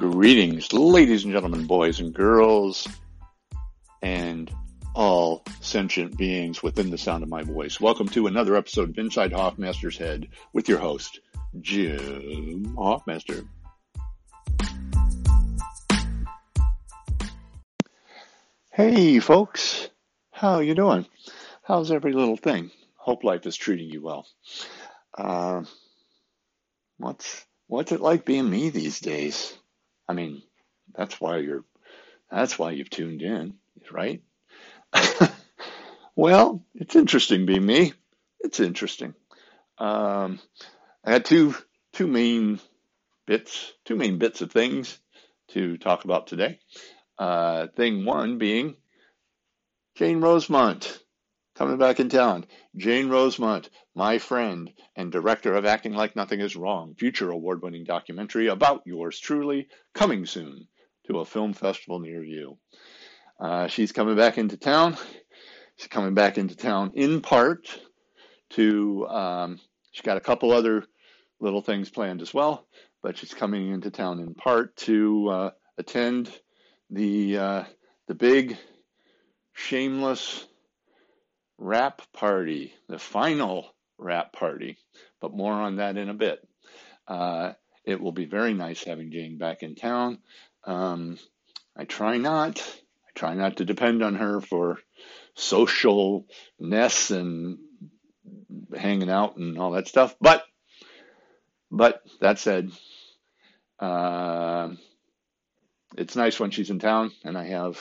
Greetings, ladies and gentlemen, boys and girls, and all sentient beings within the sound of my voice. Welcome to another episode of Inside Hoffmaster's Head with your host, Jim Hoffmaster. Hey folks, how you doing? How's every little thing? Hope life is treating you well. Uh, what's what's it like being me these days? I mean, that's why you're, that's why you've tuned in, right? well, it's interesting being me. It's interesting. Um, I had two two main bits, two main bits of things to talk about today. Uh, thing one being Jane Rosemont coming back in town. Jane Rosemont, my friend and director of Acting Like Nothing Is Wrong, future award winning documentary about yours truly, coming soon to a film festival near you. Uh, she's coming back into town. She's coming back into town in part to, um, she's got a couple other little things planned as well, but she's coming into town in part to uh, attend the uh, the big shameless wrap party, the final wrap party, but more on that in a bit. Uh, it will be very nice having Jane back in town. Um, I try not, I try not to depend on her for socialness and hanging out and all that stuff. But, but that said, uh, it's nice when she's in town and I have,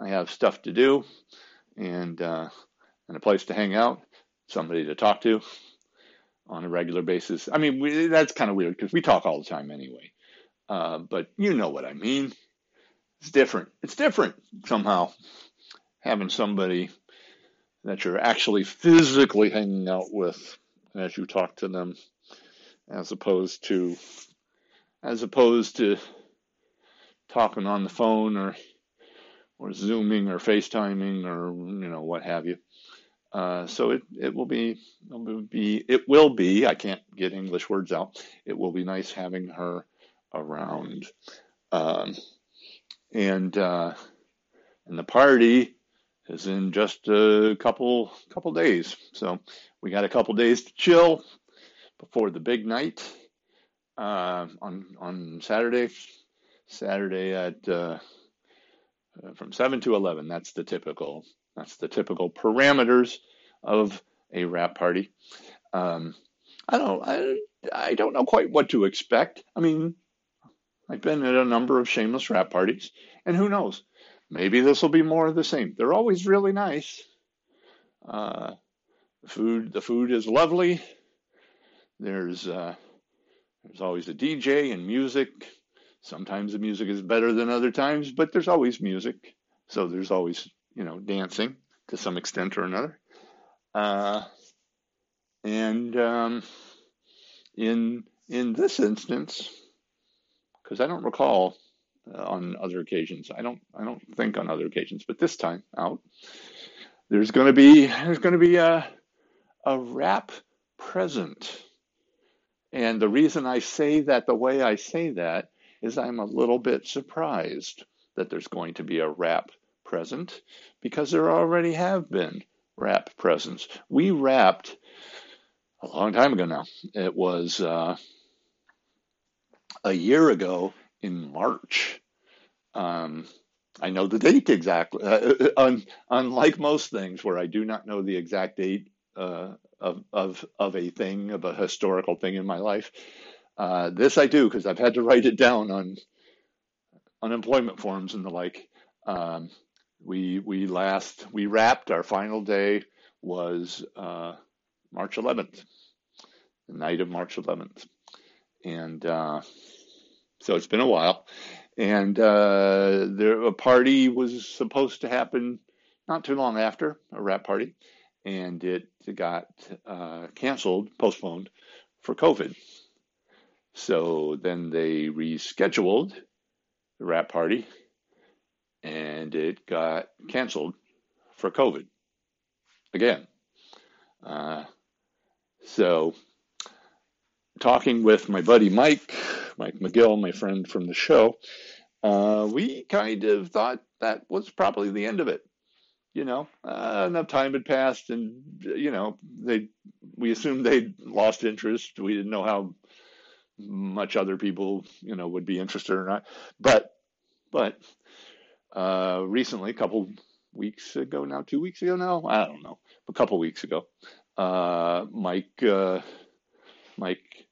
I have stuff to do and uh, and a place to hang out, somebody to talk to on a regular basis. I mean, we, that's kind of weird because we talk all the time anyway. Uh, but you know what I mean. It's different. It's different somehow having somebody that you're actually physically hanging out with as you talk to them, as opposed to as opposed to talking on the phone or or zooming or FaceTiming or you know what have you. Uh, so it, it will be it will be it will be I can't get English words out. It will be nice having her around, um, and uh, and the party is in just a couple couple days. So we got a couple days to chill before the big night uh, on on Saturday. Saturday at uh, from seven to eleven. That's the typical that's the typical parameters of a wrap party. Um, I don't I, I don't know quite what to expect. I mean, I've been at a number of shameless wrap parties, and who knows? Maybe this will be more of the same. They're always really nice. Uh, the food the food is lovely. There's uh, there's always a DJ and music. Sometimes the music is better than other times, but there's always music. So there's always you know, dancing to some extent or another. Uh, and um, in in this instance, because I don't recall uh, on other occasions, I don't I don't think on other occasions, but this time out, there's going to be there's going to be a a wrap present. And the reason I say that the way I say that is I'm a little bit surprised that there's going to be a wrap present because there already have been wrap presents. We wrapped a long time ago now. It was uh, a year ago in March. Um, I know the date exactly. Uh, un, unlike most things, where I do not know the exact date uh, of of of a thing, of a historical thing in my life, uh, this I do because I've had to write it down on unemployment forms and the like. Um, we we last we wrapped our final day was uh, March 11th, the night of March 11th, and uh, so it's been a while. And uh, there a party was supposed to happen not too long after a wrap party, and it got uh, canceled, postponed for COVID. So then they rescheduled the wrap party and it got canceled for COVID again. Uh, so, talking with my buddy Mike, Mike McGill, my friend from the show, uh, we kind of thought that was probably the end of it. You know, uh, enough time had passed, and you know, they we assumed they'd lost interest. We didn't know how much other people, you know, would be interested or not. But, but uh, recently, a couple weeks ago now, two weeks ago now, I don't know, a couple weeks ago, uh, Mike, uh, Mike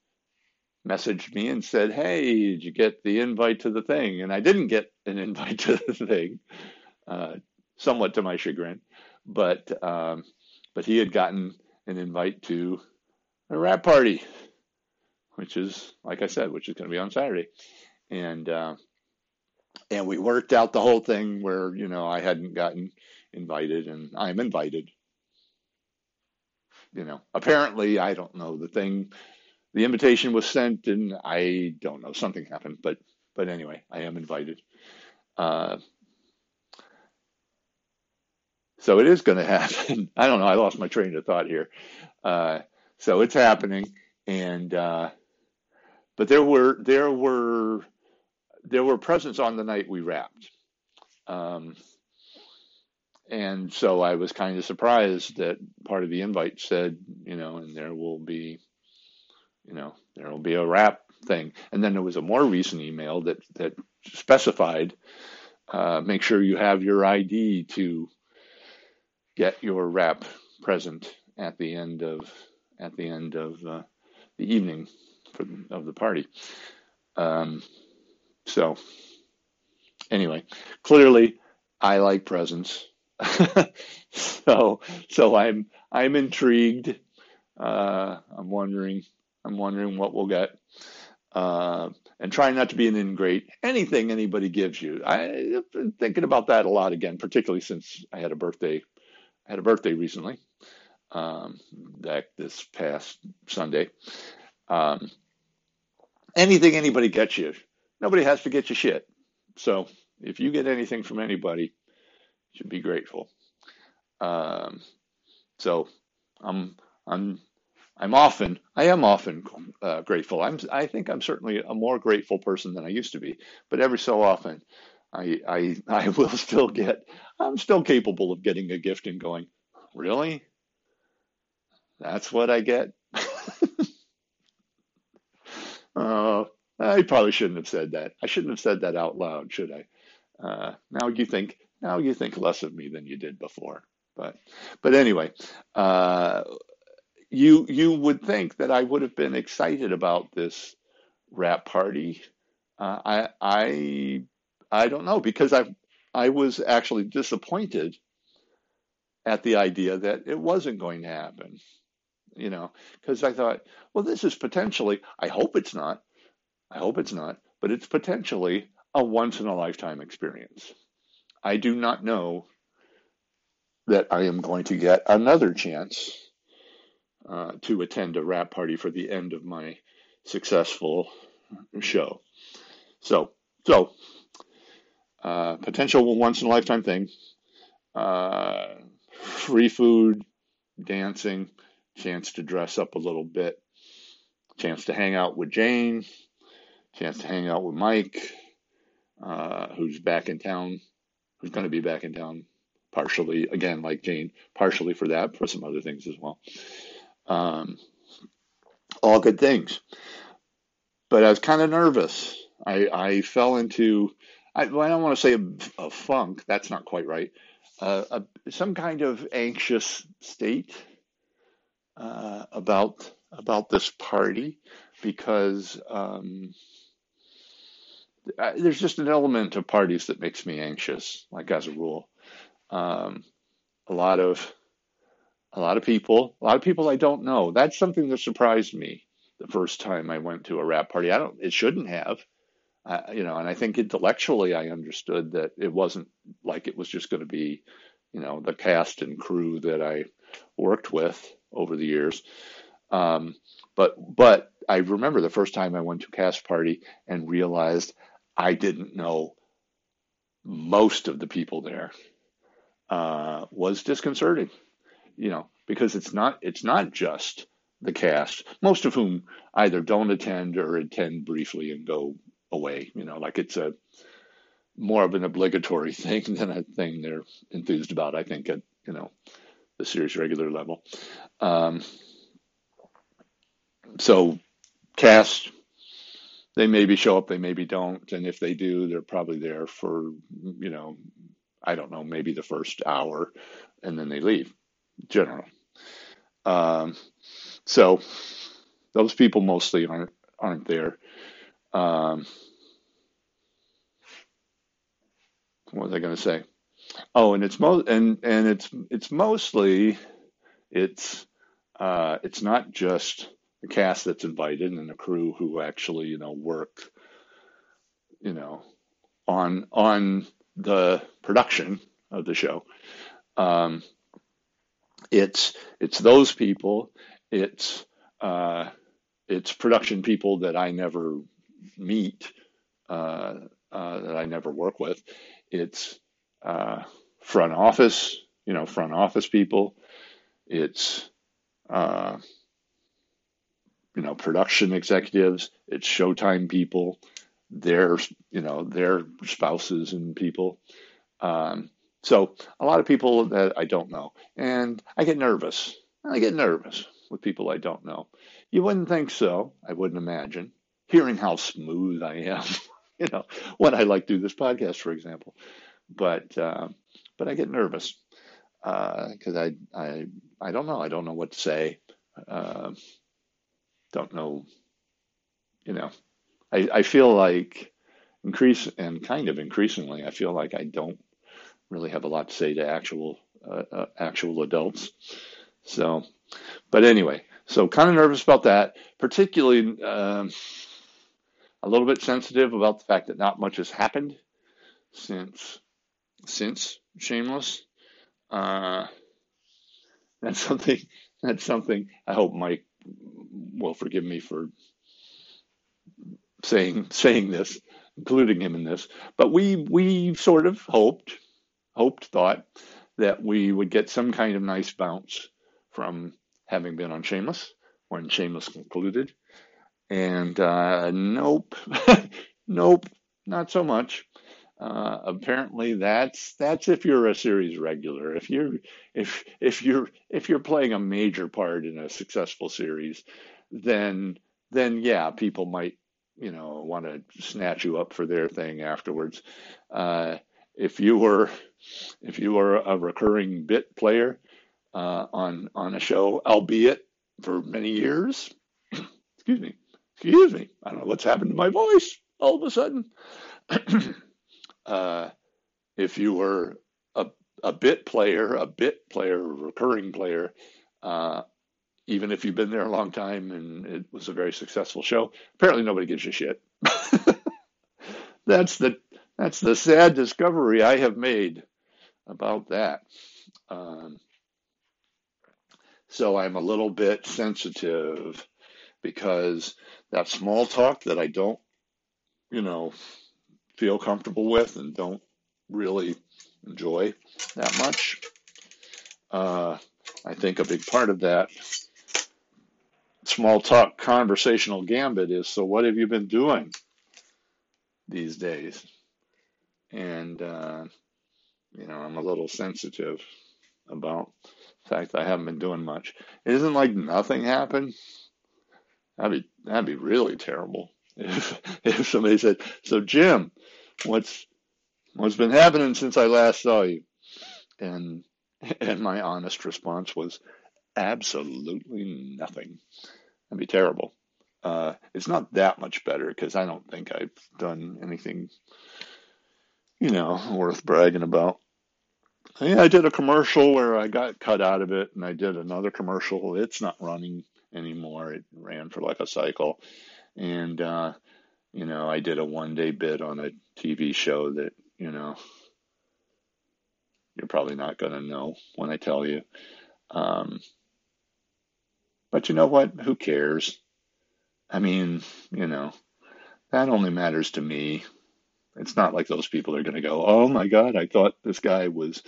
messaged me and said, "Hey, did you get the invite to the thing?" And I didn't get an invite to the thing, uh, somewhat to my chagrin, but um, but he had gotten an invite to a wrap party, which is like I said, which is going to be on Saturday, and uh, and we worked out the whole thing where you know I hadn't gotten invited and I'm invited. You know, apparently I don't know the thing. The invitation was sent and I don't know something happened, but but anyway, I am invited. Uh, so it is going to happen. I don't know. I lost my train of thought here. Uh, so it's happening, and uh, but there were there were there were presents on the night we wrapped. Um, and so I was kind of surprised that part of the invite said, you know, and there will be, you know, there will be a wrap thing. And then there was a more recent email that that specified, uh, make sure you have your ID to get your wrap present at the end of at the end of uh, the evening for, of the party. Um, so anyway, clearly I like presents. so so I'm I'm intrigued. Uh, I'm wondering I'm wondering what we'll get. Uh, and trying not to be an ingrate. Anything anybody gives you, I've been thinking about that a lot again, particularly since I had a birthday. I had a birthday recently, um, back this past Sunday. Um, anything anybody gets you, nobody has to get you shit. So if you get anything from anybody, you should be grateful. Um, so I'm I'm I'm often I am often uh, grateful. I'm I think I'm certainly a more grateful person than I used to be. But every so often, I I I will still get I'm still capable of getting a gift and going, really? That's what I get. uh, I probably shouldn't have said that. I shouldn't have said that out loud, should I? Uh, now you think now you think less of me than you did before. But but anyway, uh, you you would think that I would have been excited about this wrap party. Uh, I I I don't know because I I was actually disappointed at the idea that it wasn't going to happen. You know, because I thought, well, this is potentially. I hope it's not I hope it's not, but it's potentially a once in a lifetime experience. I do not know that I am going to get another chance uh, to attend a wrap party for the end of my successful show. So, so uh, potential once in a lifetime thing. Uh, free food, dancing, chance to dress up a little bit, chance to hang out with Jane, chance to hang out with Mike, uh, who's back in town, who's going to be back in town partially, again, like Jane, partially for that, for some other things as well. Um, all good things. But I was kind of nervous. I, I fell into, I, well, I don't want to say a, a funk, that's not quite right, uh, a, some kind of anxious state uh, about about this party because um, there's just an element of parties that makes me anxious, like as a rule. Um, a lot of a lot of people, a lot of people I don't know. That's something that surprised me the first time I went to a wrap party. I don't. It shouldn't have. Uh, you know, and I think intellectually I understood that it wasn't like it was just going to be, you know, the cast and crew that I worked with over the years. Um, but but I remember the first time I went to a cast party and realized I didn't know most of the people there uh, was disconcerting, you know, because it's not it's not just the cast, most of whom either don't attend or attend briefly and go away. You know, like it's a more of an obligatory thing than a thing they're enthused about. I think at you know the series regular level. Um, so cast they maybe show up, they maybe don't, and if they do, they're probably there for you know I don't know maybe the first hour, and then they leave. General. Um, so those people mostly aren't aren't there. Um, what was I going to say? Oh, and it's most and and it's it's mostly it's uh, it's not just cast that's invited and the crew who actually you know work you know on on the production of the show. Um, it's it's those people. It's uh, it's production people that I never meet, uh, uh, that I never work with. It's uh, front office, you know, front office people. It's uh, you know production executives. It's Showtime people. Their you know their spouses and people. Um, so a lot of people that I don't know, and I get nervous. I get nervous with people I don't know. You wouldn't think so. I wouldn't imagine. Hearing how smooth I am, you know, when I like do this podcast, for example, but uh, but I get nervous because uh, I I I don't know. I don't know what to say. Uh, don't know. You know, I I feel like increase and kind of increasingly, I feel like I don't really have a lot to say to actual uh, uh, actual adults. So, but anyway, so kind of nervous about that, particularly um, a little bit sensitive about the fact that not much has happened since since Shameless. Uh, that's something. That's something. I hope Mike will forgive me for saying saying this, including him in this. But we we sort of hoped hoped, thought that we would get some kind of nice bounce from having been on Shameless when Shameless concluded. And uh, nope, nope, not so much. Uh, apparently, that's that's if you're a series regular. If you're if if you're if you're playing a major part in a successful series, then then yeah, people might you know want to snatch you up for their thing afterwards. Uh, if you were if you were a recurring bit player uh, on on a show, albeit for many years, excuse me, excuse me, I don't know what's happened to my voice all of a sudden. uh, if you were a, a bit player, a bit player, a recurring player, uh, even if you've been there a long time and it was a very successful show, apparently nobody gives a shit. That's the that's the sad discovery I have made about that. Um, so I'm a little bit sensitive because that small talk that I don't, you know, feel comfortable with and don't really enjoy that much. Uh, I think a big part of that small talk conversational gambit is so what have you been doing these days? and uh, you know I'm a little sensitive about the fact I haven't been doing much. It isn't like nothing happened. That'd be that'd be really terrible if if somebody said, "So Jim, what's what's been happening since I last saw you?" And and my honest response was, "Absolutely nothing." That'd be terrible. Uh, it's not that much better because I don't think I've done anything you know, worth bragging about. I did a commercial where I got cut out of it, and I did another commercial. It's not running anymore. It ran for like a cycle, and uh, you know, I did a one day bit on a TV show that you know you're probably not going to know when I tell you. Um, but you know what? Who cares? I mean, you know, that only matters to me. It's not like those people are going to go, "Oh my God, I thought this guy was,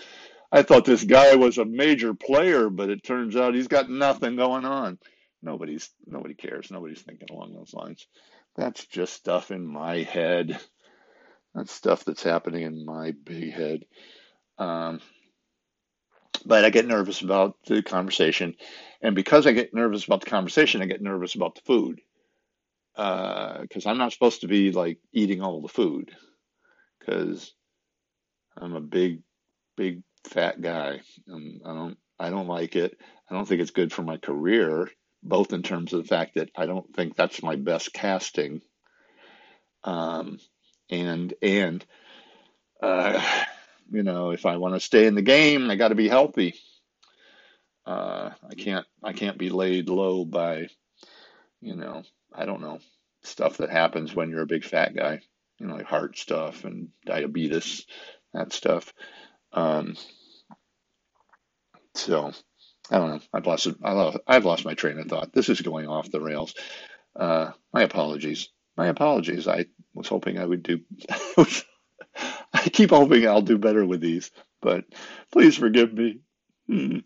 I thought this guy was a major player, but it turns out he's got nothing going on." Nobody's nobody cares. Nobody's thinking along those lines. That's just stuff in my head. That's stuff that's happening in my big head. Um, but I get nervous about the conversation, and because I get nervous about the conversation, I get nervous about the food because uh, I'm not supposed to be like eating all the food because I'm a big, big fat guy. Um, I don't, I don't like it. I don't think it's good for my career, both in terms of the fact that I don't think that's my best casting, um, and and uh, you know, if I want to stay in the game, I got to be healthy. Uh, I can't, I can't be laid low by, you know, I don't know, stuff that happens when you're a big fat guy, you know, like heart stuff and diabetes, that stuff. Um, so I don't know. I've lost, I've lost my train of thought. This is going off the rails. Uh, my apologies. My apologies. I was hoping I would do. I keep hoping I'll do better with these, but please forgive me. Hmm.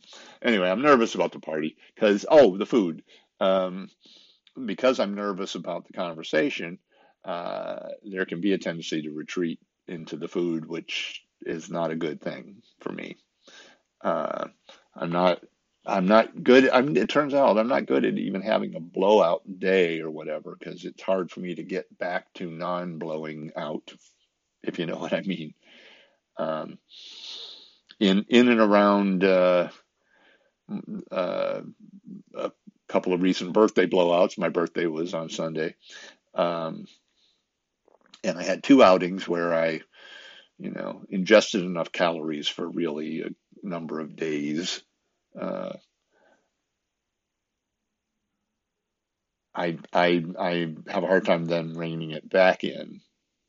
Anyway, I'm nervous about the party because oh, the food. Um, because I'm nervous about the conversation, uh, there can be a tendency to retreat into the food, which is not a good thing for me. Uh, I'm not. I'm not good. I'm, it turns out I'm not good at even having a blowout day or whatever because it's hard for me to get back to non-blowing out, if you know what I mean. Um, in in and around uh, uh, a couple of recent birthday blowouts. My birthday was on Sunday. Um, and I had two outings where I, you know, ingested enough calories for really a number of days. Uh, I I I have a hard time then reining it back in.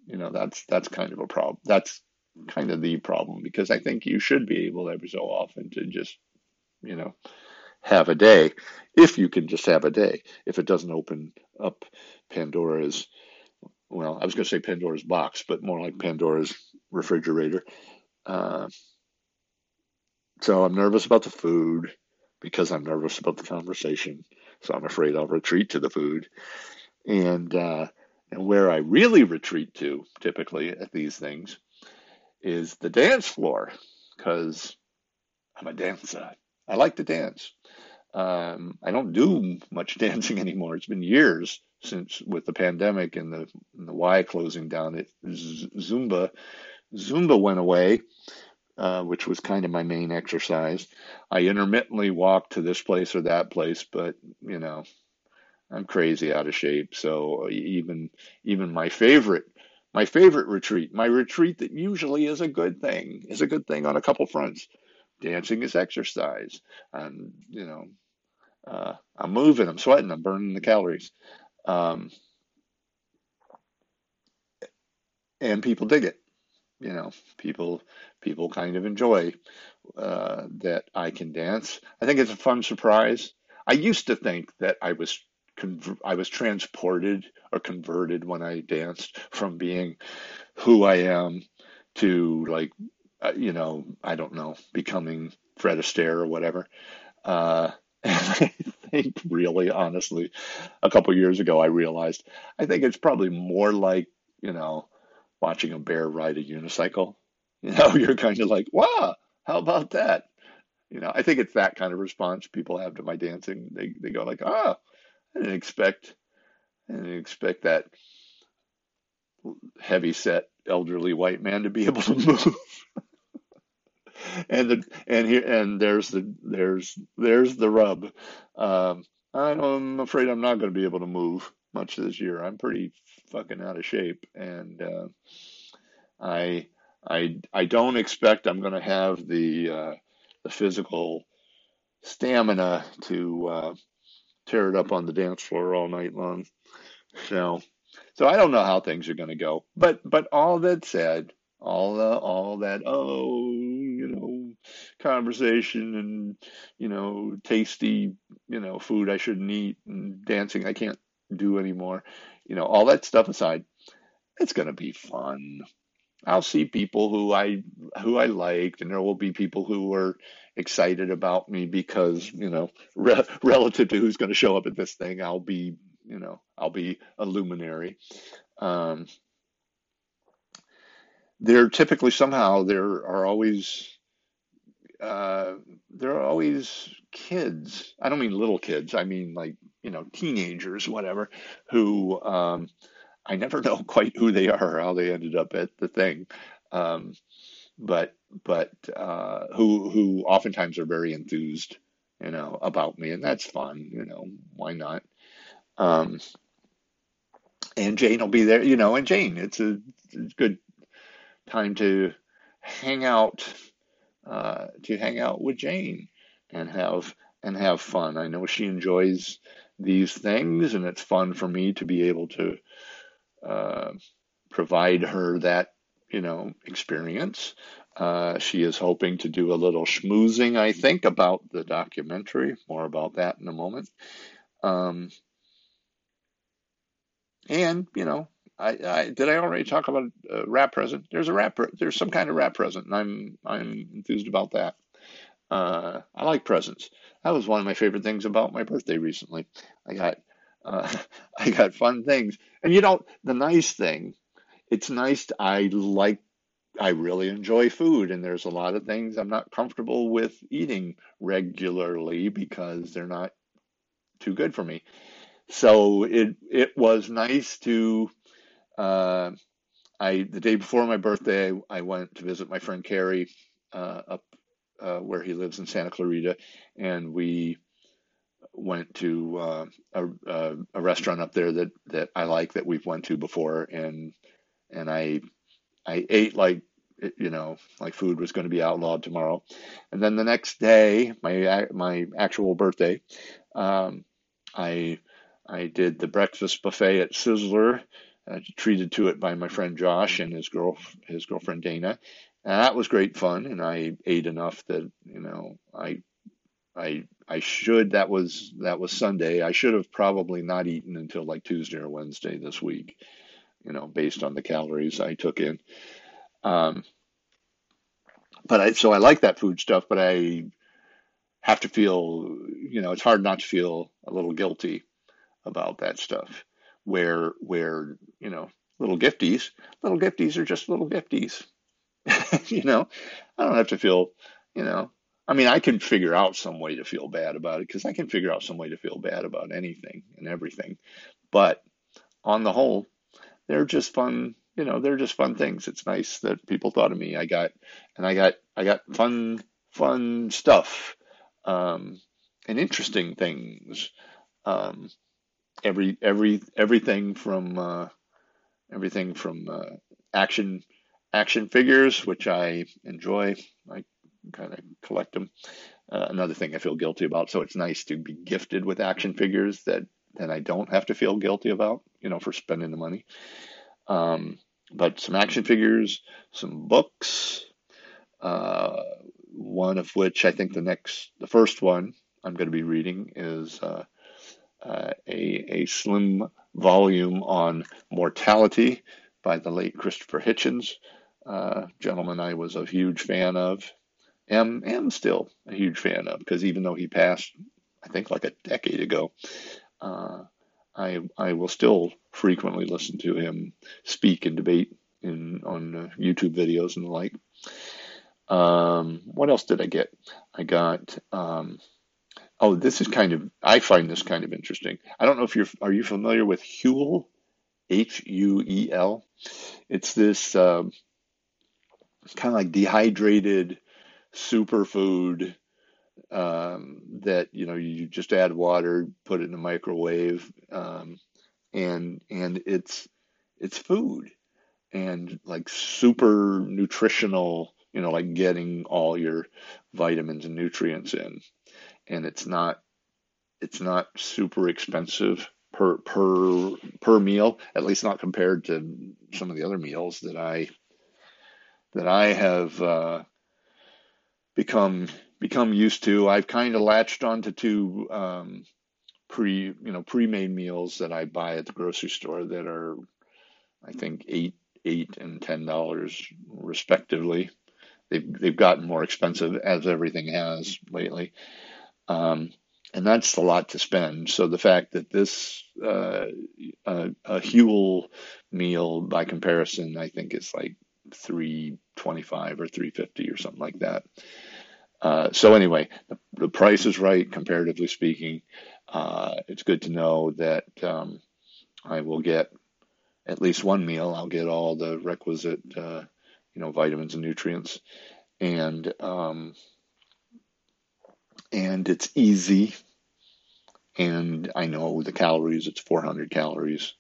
You know, that's that's kind of a problem. That's kind of the problem because I think you should be able every so often to just, you know, have a day if you can just have a day. If it doesn't open up Pandora's, well, I was going to say Pandora's box, but more like Pandora's refrigerator. Uh, so I'm nervous about the food because I'm nervous about the conversation. So I'm afraid I'll retreat to the food. And, uh, and where I really retreat to typically at these things is the dance floor because I'm a dancer. I like to dance. Um, I don't do much dancing anymore. It's been years since with the pandemic and the and the Y closing down. It Zumba Zumba went away, uh, which was kind of my main exercise. I intermittently walk to this place or that place, but you know, I'm crazy out of shape. So even even my favorite my favorite retreat, my retreat that usually is a good thing, is a good thing on a couple fronts. Dancing is exercise. and you know, uh, I'm moving, I'm sweating, I'm burning the calories. Um, and people dig it. You know, people people kind of enjoy uh, that I can dance. I think it's a fun surprise. I used to think that I was I was transported or converted when I danced from being who I am to like uh, you know I don't know becoming Fred Astaire or whatever. Uh, I think really honestly, a couple years ago I realized I think it's probably more like you know watching a bear ride a unicycle. You know, you're kind of like, wow, how about that? You know, I think it's that kind of response people have to my dancing. They they go like, ah, I didn't expect, I didn't expect that heavy set elderly white man to be able to move. and the and here and there's the there's there's the rub. Um, I'm afraid I'm not going to be able to move much this year. I'm pretty fucking out of shape, and uh, I I I don't expect I'm going to have the uh, the physical stamina to uh, tear it up on the dance floor all night long. So, so I don't know how things are going to go. But but all that said, all the all that oh you know conversation and you know tasty you know food I shouldn't eat and dancing I can't do anymore. You know all that stuff aside, it's going to be fun. I'll see people who I who I liked, and there will be people who are excited about me because you know re- relative to who's going to show up at this thing, I'll be you know I'll be a luminary. Um, there typically somehow there are always uh, there are always kids. I don't mean little kids. I mean like you know teenagers, whatever, who um, I never know quite who they are, or how they ended up at the thing, um, but but uh, who who oftentimes are very enthused, you know, about me, and that's fun. You know, why not? Um, and Jane will be there, you know, and Jane, it's a, it's a good time to hang out, uh, to hang out with Jane and have and have fun. I know she enjoys these things, and it's fun for me to be able to uh, provide her that you know experience. Uh, she is hoping to do a little schmoozing, I think, about the documentary. More about that in a moment. Um, and you know, I, I, did I already talk about a wrap present? There's a wrap. There's some kind of wrap present, and I'm I'm enthused about that. Uh, I like presents. That was one of my favorite things about my birthday recently. I got uh, I got fun things, and you know the nice thing. It's nice. To, I like. I really enjoy food, and there's a lot of things I'm not comfortable with eating regularly because they're not too good for me. So it it was nice to. Uh, I the day before my birthday, I went to visit my friend Carrie uh, up uh, where he lives in Santa Clarita, and we went to uh, a, a restaurant up there that that I like that we've went to before, and and I I ate like you know like food was going to be outlawed tomorrow, and then the next day, my my actual birthday, um, I I did the breakfast buffet at Sizzler, uh, treated to it by my friend Josh and his girl his girlfriend Dana. And that was great fun, and I ate enough that you know I I I should that was that was Sunday. I should have probably not eaten until like Tuesday or Wednesday this week, you know, based on the calories I took in. Um, but I so I like that food stuff, but I have to feel, you know, it's hard not to feel a little guilty about that stuff. Where where you know little gifties, little gifties are just little gifties. you know, I don't have to feel, you know, I mean, I can figure out some way to feel bad about it because I can figure out some way to feel bad about anything and everything. But on the whole, they're just fun. You know, they're just fun things. It's nice that people thought of me. I got, and I got, I got fun, fun stuff, um, and interesting things. Um, every, every, everything from, uh, everything from uh, action, action figures, which I enjoy. I kind of collect them. Uh, another thing I feel guilty about. So it's nice to be gifted with action figures that that I don't have to feel guilty about, you know, for spending the money. Um, but some action figures, some books. Uh, one of which I think the next, the first one I'm going to be reading is uh, uh, a a slim volume on mortality by the late Christopher Hitchens, uh, gentleman I was a huge fan of am am still a huge fan of because even though he passed, I think like a decade ago, uh, I I will still frequently listen to him speak and debate in on uh, YouTube videos and the like. Um, what else did I get? I got. Um, oh, this is kind of. I find this kind of interesting. I don't know if you're. Are you familiar with Huel? H U E L. It's this um, kind of like dehydrated superfood um, that you know you just add water, put it in the microwave, um, and and it's it's food and like super nutritional. You know, like getting all your vitamins and nutrients in, and it's not it's not super expensive per per per meal, at least not compared to some of the other meals that I that I have uh, become become used to. I've kind of latched onto two um, pre you know pre-made meals that I buy at the grocery store that are I think eight eight and ten dollars respectively. They've they've gotten more expensive as everything has lately, um, and that's a lot to spend. So the fact that this uh, a, a Huel meal by comparison, I think is like three twenty five or three fifty or something like that. Uh, so anyway, the, the, price is right comparatively speaking. Uh, it's good to know that um, I will get at least one meal. I'll get all the requisite, uh, you know, vitamins and nutrients, and um, and it's easy. And I know the calories. It's 400 calories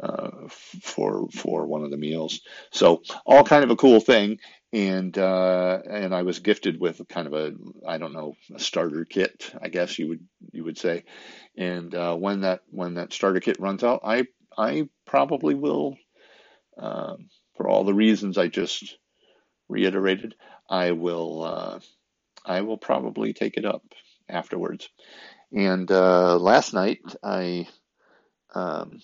uh, for for one of the meals. So all kind of a cool thing. And uh, and I was gifted with kind of a I don't know a starter kit I guess you would you would say. And uh, when that when that starter kit runs out, I I probably will um, for all the reasons I just reiterated. I will uh, I will probably take it up afterwards. And uh, last night I um,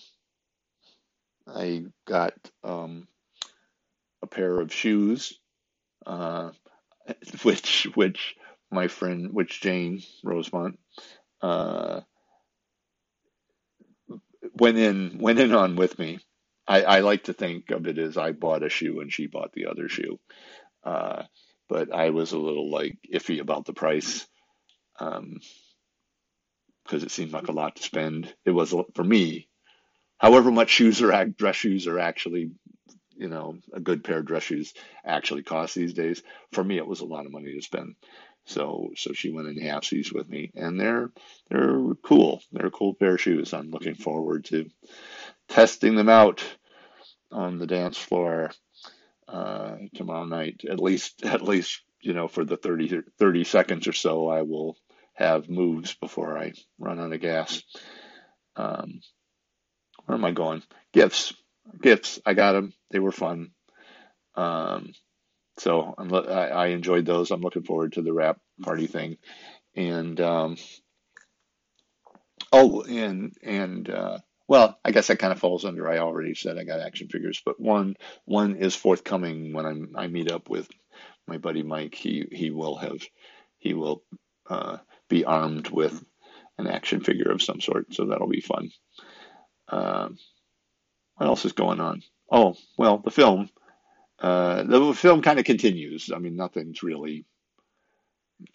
I got um, a pair of shoes, uh, which which my friend, which Jane Rosemont, uh, went in went in on with me. I, I, like to think of it as I bought a shoe and she bought the other shoe, uh, but I was a little like iffy about the price. Um, because it seemed like a lot to spend. It was for me however much shoes are dress shoes are actually you know a good pair of dress shoes actually cost these days. For me it was a lot of money to spend. So so she went in halfsies with me and they're they're cool. They're a cool pair of shoes. I'm looking forward to testing them out on the dance floor uh, tomorrow night. At least at least you know for the 30 30 seconds or so i will have moves before i run out of gas. Um, where am I going? Gifts, gifts. I got them. They were fun. Um, so I'm, I, I enjoyed those. I'm looking forward to the wrap party thing, and um, oh, and and uh, well, I guess that kind of falls under. I already said I got action figures, but one one is forthcoming when I'm, I meet up with my buddy Mike. He he will have he will uh, be armed with an action figure of some sort, so that'll be fun. Um, what else is going on? Oh, well, the film. Uh, the film kind of continues. I mean, nothing's really,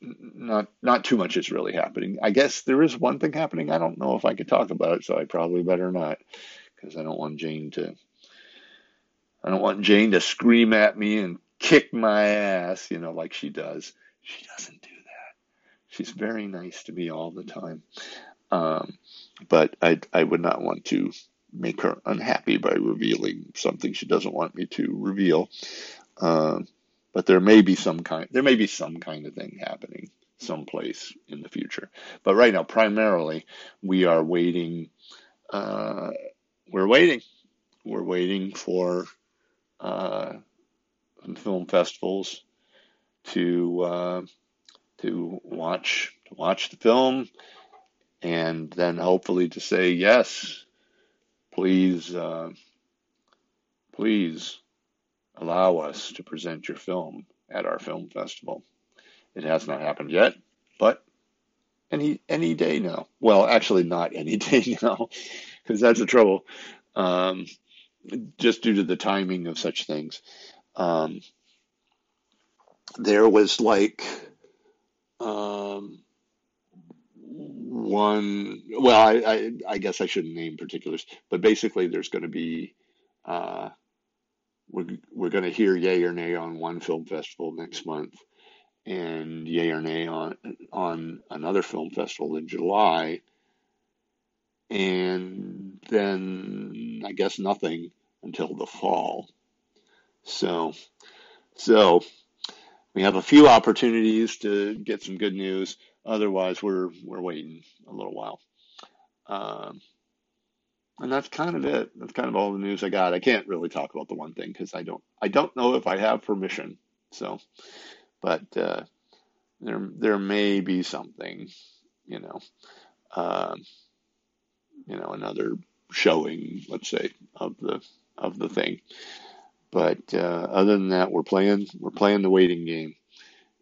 not not too much is really happening. I guess there is one thing happening. I don't know if I could talk about it, so I probably better not, because I don't want Jane to. I don't want Jane to scream at me and kick my ass, you know, like she does. She doesn't do that. She's very nice to me all the time. Um, but I, I would not want to make her unhappy by revealing something she doesn't want me to reveal. Uh, but there may be some kind there may be some kind of thing happening someplace in the future. But right now, primarily, we are waiting. Uh, we're waiting. We're waiting for uh, film festivals to uh, to watch to watch the film and then hopefully to say yes, please, uh, please allow us to present your film at our film festival. It has not happened yet, but any any day now. Well, actually, not any day now, because that's the trouble. Um, just due to the timing of such things. Um, there was like um, one, well, I, I, I, guess I shouldn't name particulars, but basically there's going to be, uh, we're, we're going to hear yay or nay on one film festival next month and yay or nay on, on another film festival in July. And then I guess nothing until the fall. So, so we have a few opportunities to get some good news. Otherwise, we're we're waiting a little while. Um, and that's kind of it. That's kind of all the news I got. I can't really talk about the one thing because I don't I don't know if I have permission. So, but uh, there there may be something, you know, um, you know, another showing, let's say, of the of the thing. But uh, other than that, we're playing we're playing the waiting game,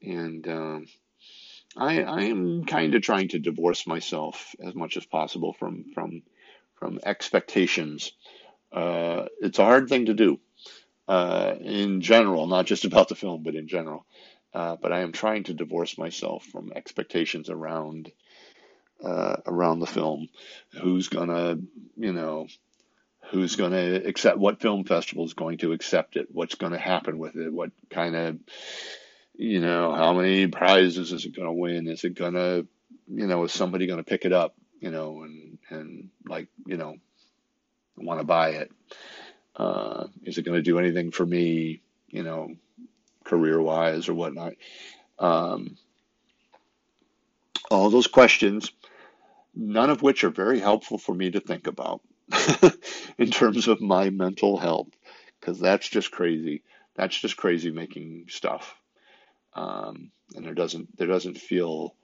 and um, I I am kind of trying to divorce myself as much as possible from from from expectations. Uh, it's a hard thing to do uh, in general, not just about the film, but in general. Uh, but I am trying to divorce myself from expectations around uh, around the film. Who's gonna, you know, who's gonna accept what film festival is going to accept it? What's going to happen with it? What kind of, you know, how many prizes is it going to win? Is it going to, you know, is somebody going to pick it up? You know, and and like, you know, want to buy it? Uh, is it going to do anything for me? You know, career wise or whatnot. Um, all those questions, none of which are very helpful for me to think about in terms of my mental health, because that's just crazy. That's just crazy making stuff, um, and there doesn't there doesn't feel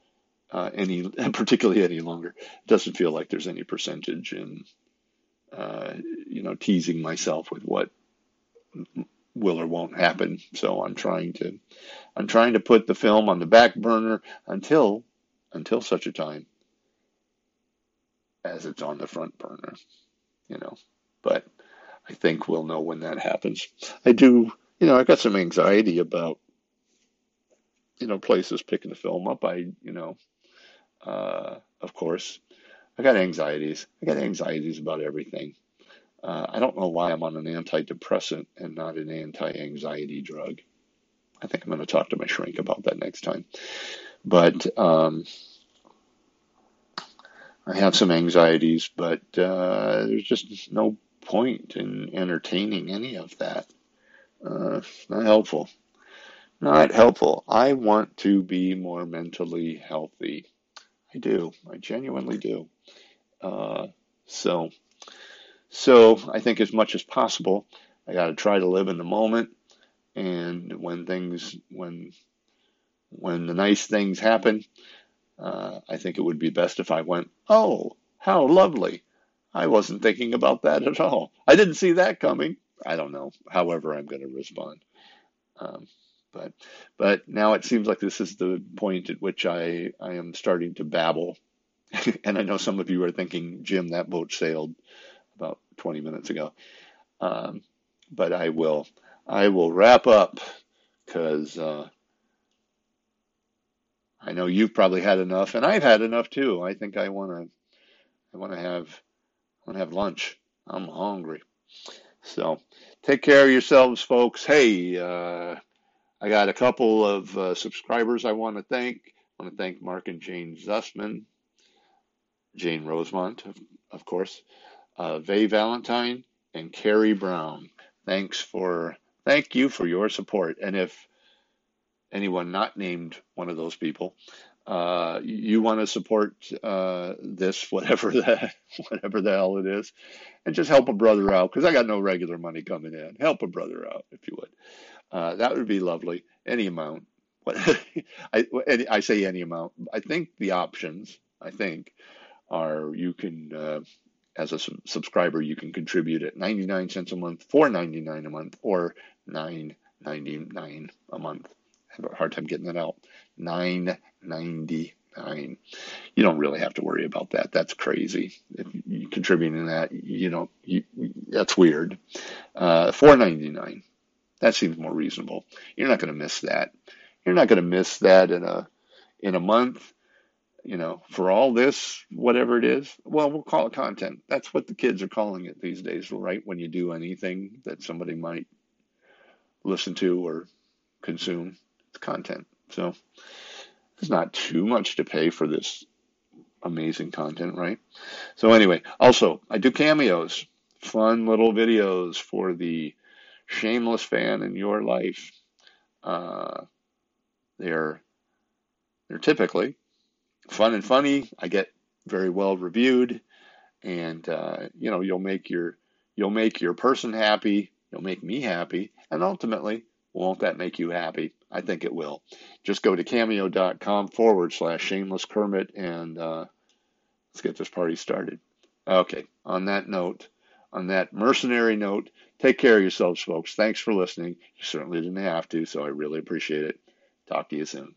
uh, any particularly any longer. It doesn't feel like there's any percentage in uh, you know teasing myself with what will or won't happen. So I'm trying to I'm trying to put the film on the back burner until until such a time as it's on the front burner, you know. But I think we'll know when that happens. I do, you know, I've got some anxiety about you know places picking the film up. I, you know, uh, of course, I got anxieties. I got anxieties about everything. Uh, I don't know why I'm on an antidepressant and not an anti anxiety drug. I think I'm going to talk to my shrink about that next time. But um, I have some anxieties, but uh, there's just no point in entertaining any of that. Uh, not helpful. Not helpful. I want to be more mentally healthy. I do. I genuinely do. Uh, so so I think as much as possible, I got to try to live in the moment. And when things, when, when the nice things happen, uh, I think it would be best if I went, oh, how lovely. I wasn't thinking about that at all. I didn't see that coming. I don't know. However, I'm going to respond. Um, but but now it seems like this is the point at which I I am starting to babble, and I know some of you are thinking, Jim, that boat sailed about 20 minutes ago. Um, but I will I will wrap up because uh, I know you've probably had enough, and I've had enough too. I think I want to I want to have want to have lunch. I'm hungry. So take care of yourselves, folks. Hey, uh, I got a couple of uh, subscribers I want to thank. I want to thank Mark and Jane Zussman, Jane Rosemont, of, of course uh, Vay Valentine, and Carrie Brown. Thanks for thank you for your support. And if anyone not named one of those people, uh, you want to support uh, this, whatever the whatever the hell it is, and just help a brother out because I got no regular money coming in. Help a brother out if you would. Uh, that would be lovely. Any amount. I, I say any amount. I think the options. I think are you can uh, as a subscriber, you can contribute at 99 cents a month, 4.99 a month, or 9.99 a month. I have a hard time getting that out. 9.99. You don't really have to worry about that. That's crazy. If you contributing that, you know, you, that's weird. Uh, 4.99. That seems more reasonable. You're not going to miss that. You're not going to miss that in a in a month you know, for all this, whatever it is, well, we'll call it content. That's what the kids are calling it these days, right? When you do anything that somebody might listen to or consume, it's content. So there's not too much to pay for this amazing content, right? So anyway, also I do cameos, fun little videos for the shameless fan in your life. Uh, they're they're typically fun and funny. I get very well reviewed, and uh, you know you'll make your you'll make your person happy. You'll make me happy, and ultimately, won't that make you happy? I think it will. Just go to cameo.com forward slash shameless Kermit and uh, let's get this party started. Okay, on that note, on that mercenary note, Take care of yourselves, folks. Thanks for listening. You certainly didn't have to, so I really appreciate it. Talk to you soon.